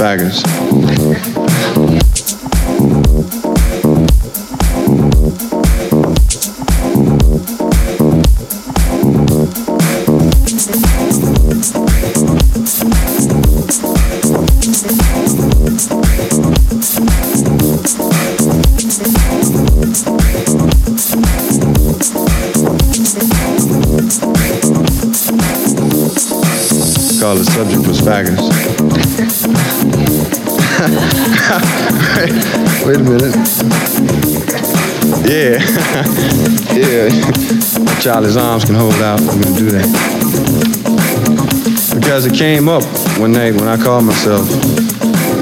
the Charlie's arms can hold out. I'm gonna do that. Because it came up one night when I called myself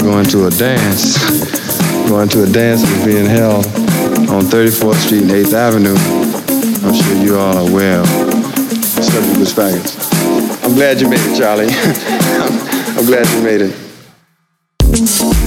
going to a dance. Going to a dance that was being held on 34th Street and 8th Avenue. I'm sure you all are aware of. Faggots. I'm glad you made it, Charlie. I'm glad you made it.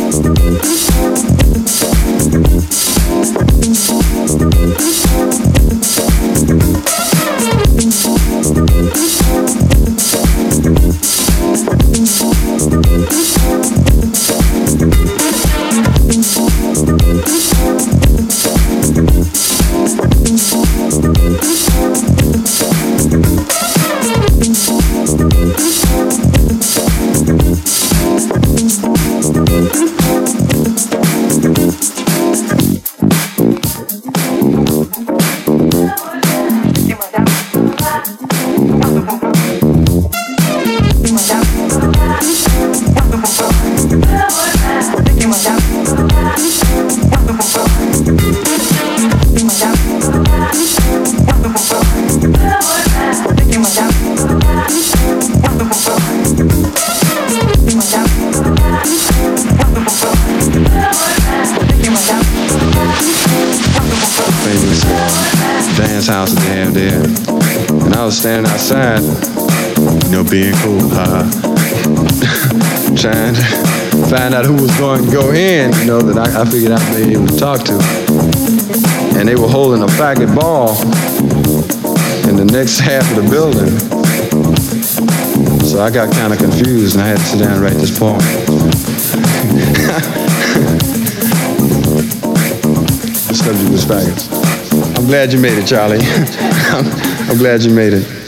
Uh, dance house that they there. And I was standing outside, you know, being cool, uh, trying to find out who was going to go in, you know, that I, I figured I'd be able to talk to. And they were holding a faggot ball in the next half of the building. So I got kind of confused and I had to sit down and write this poem. Subject was faggots. I'm glad you made it, Charlie. I'm, glad you made it.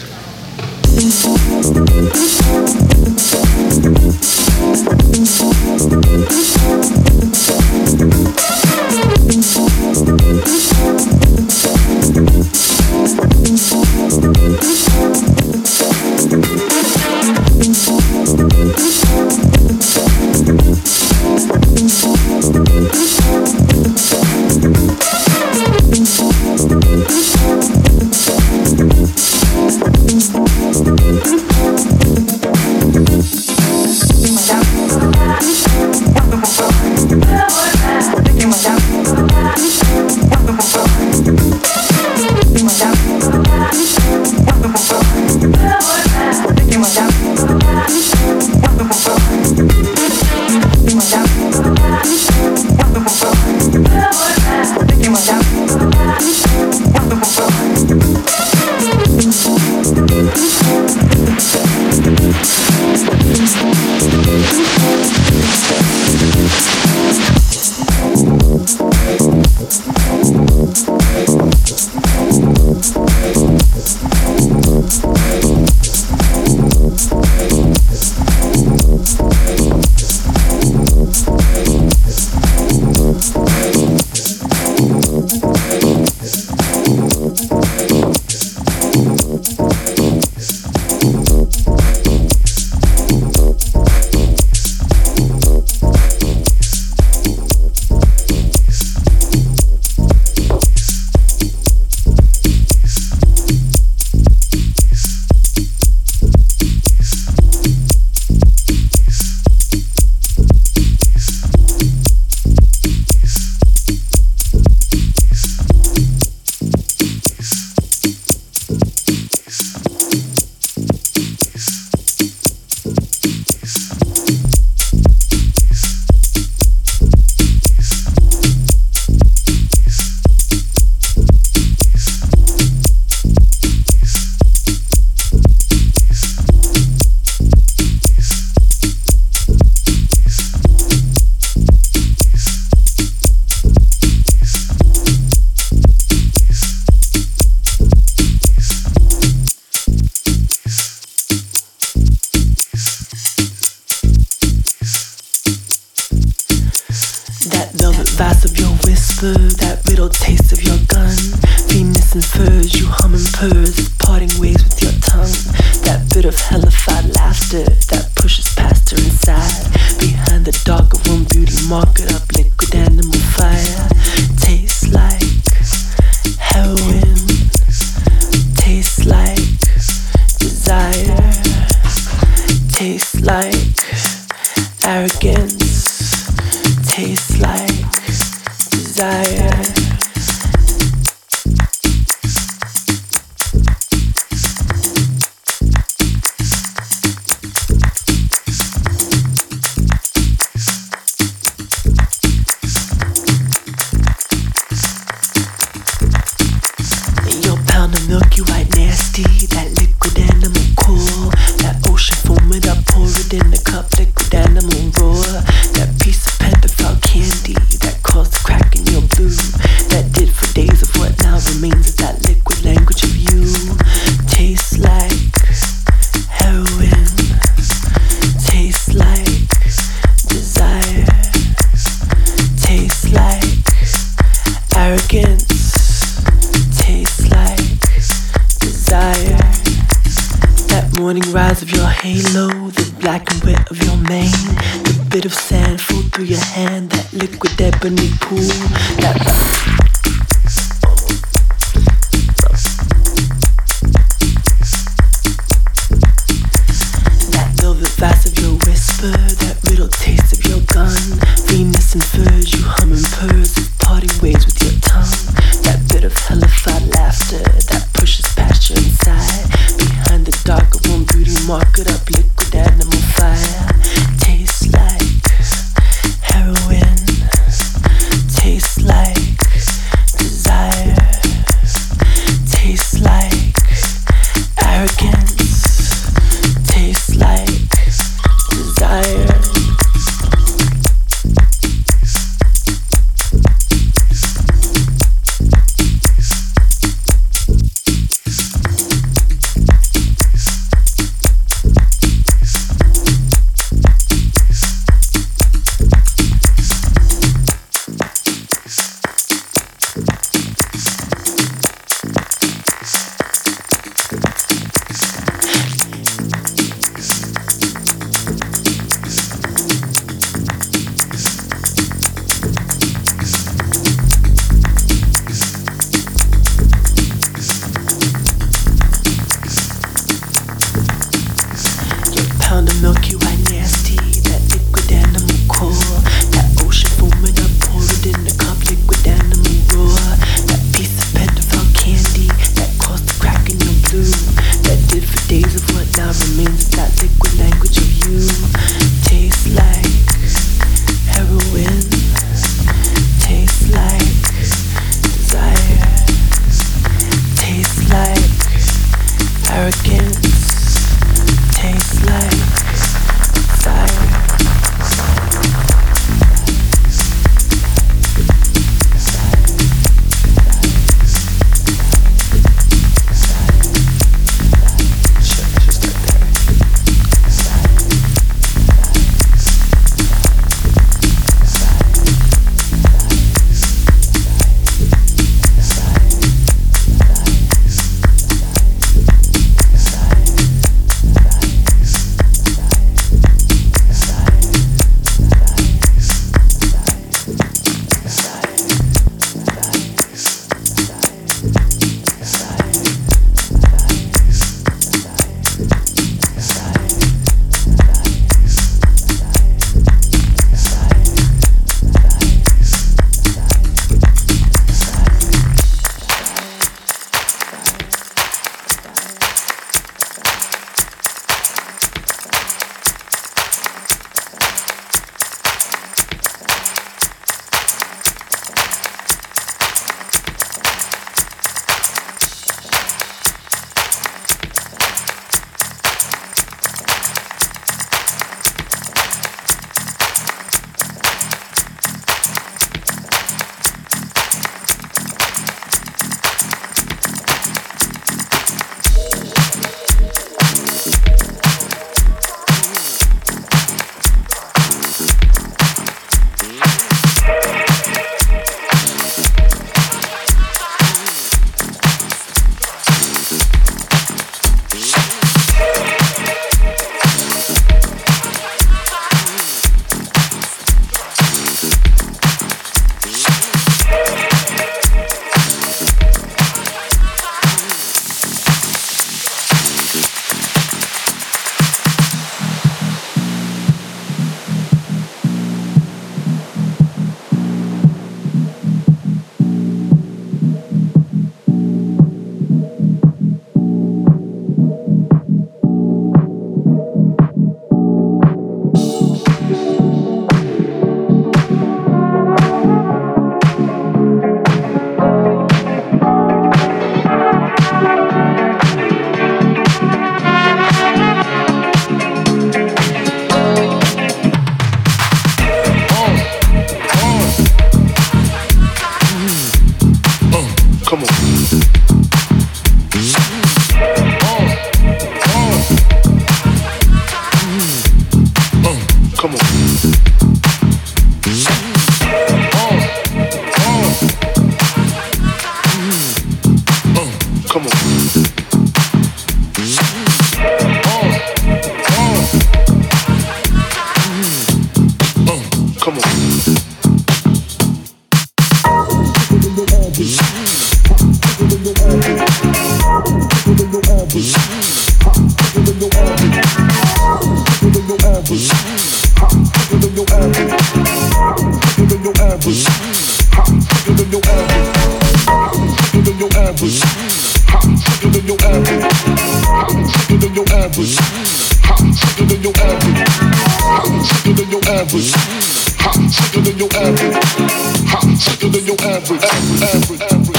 every, every.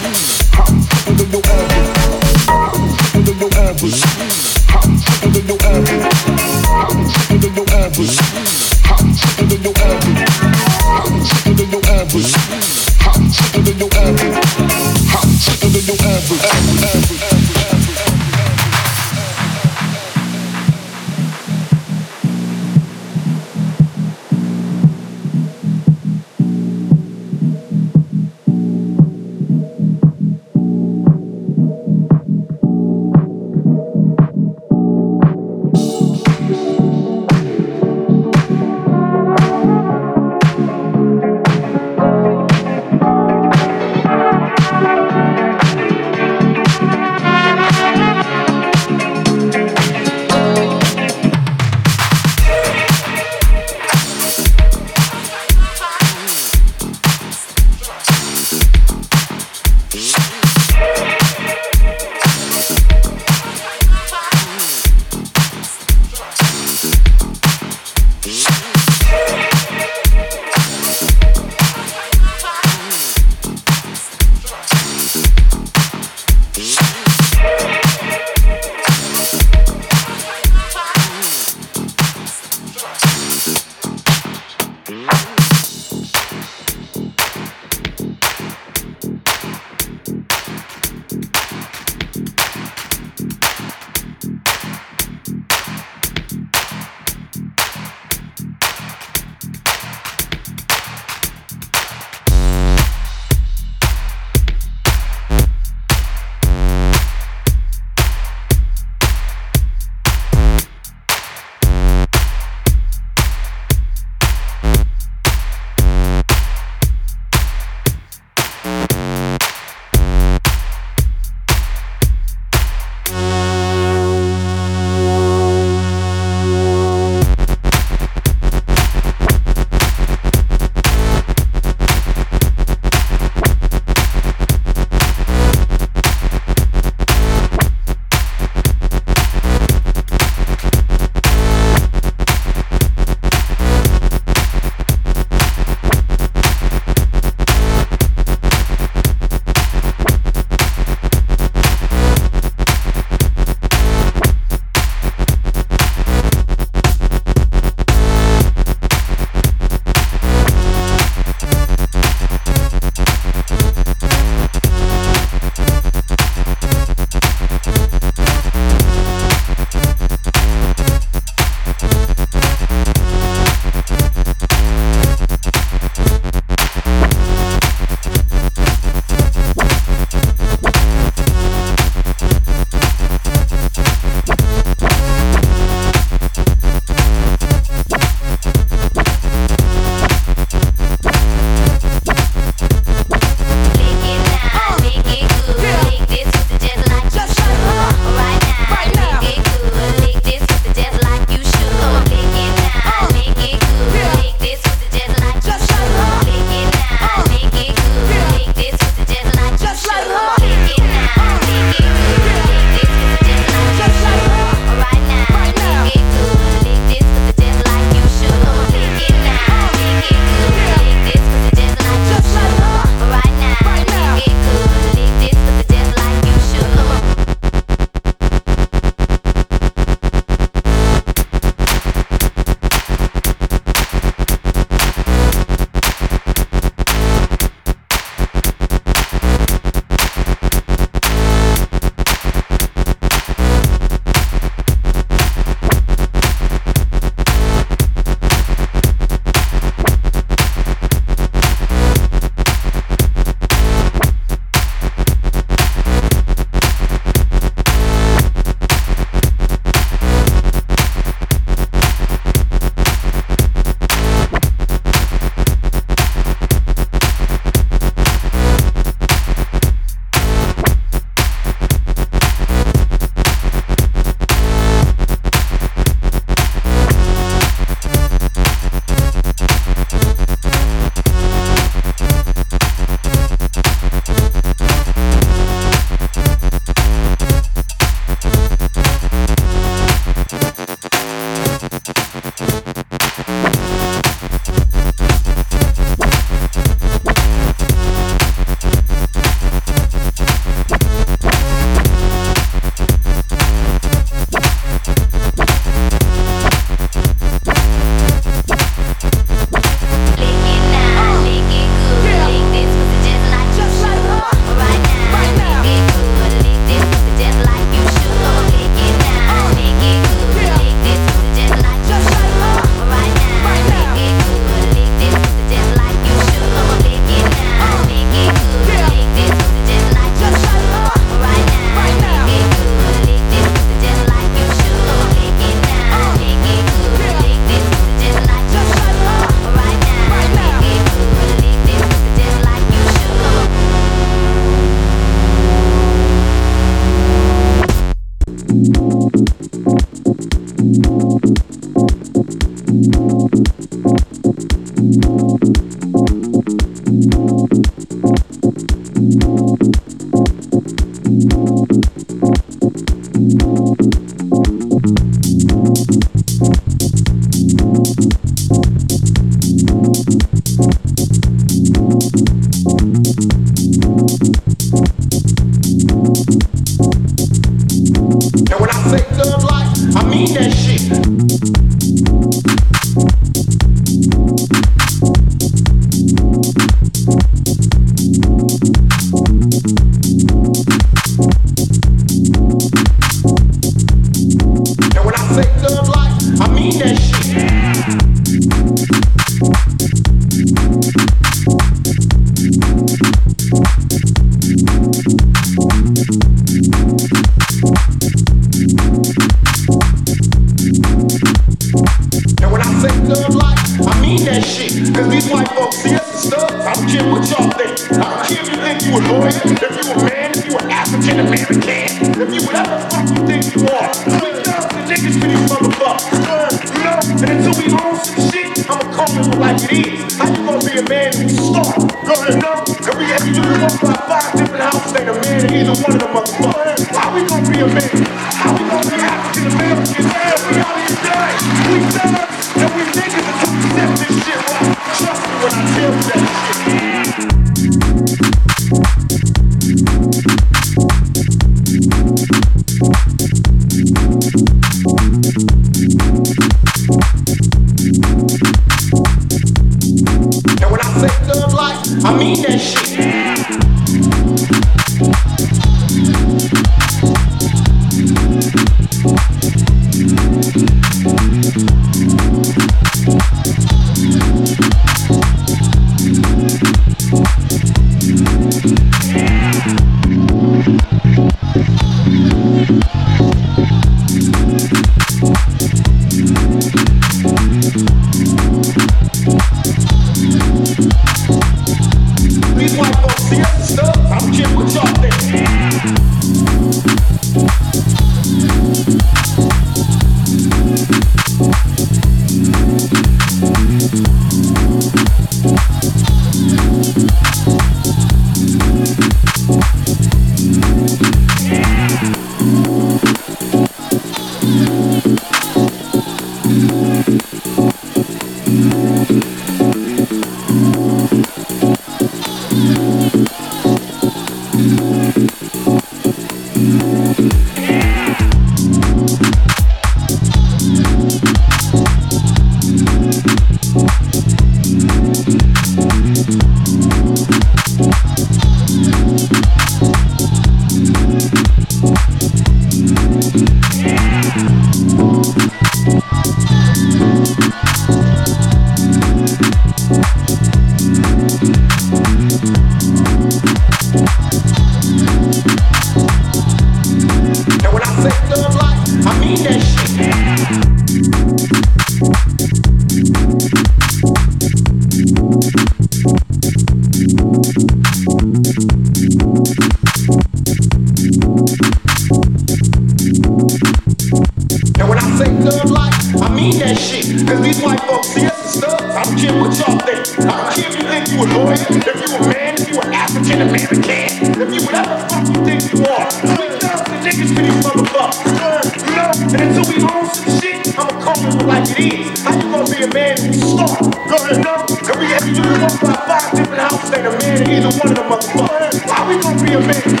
We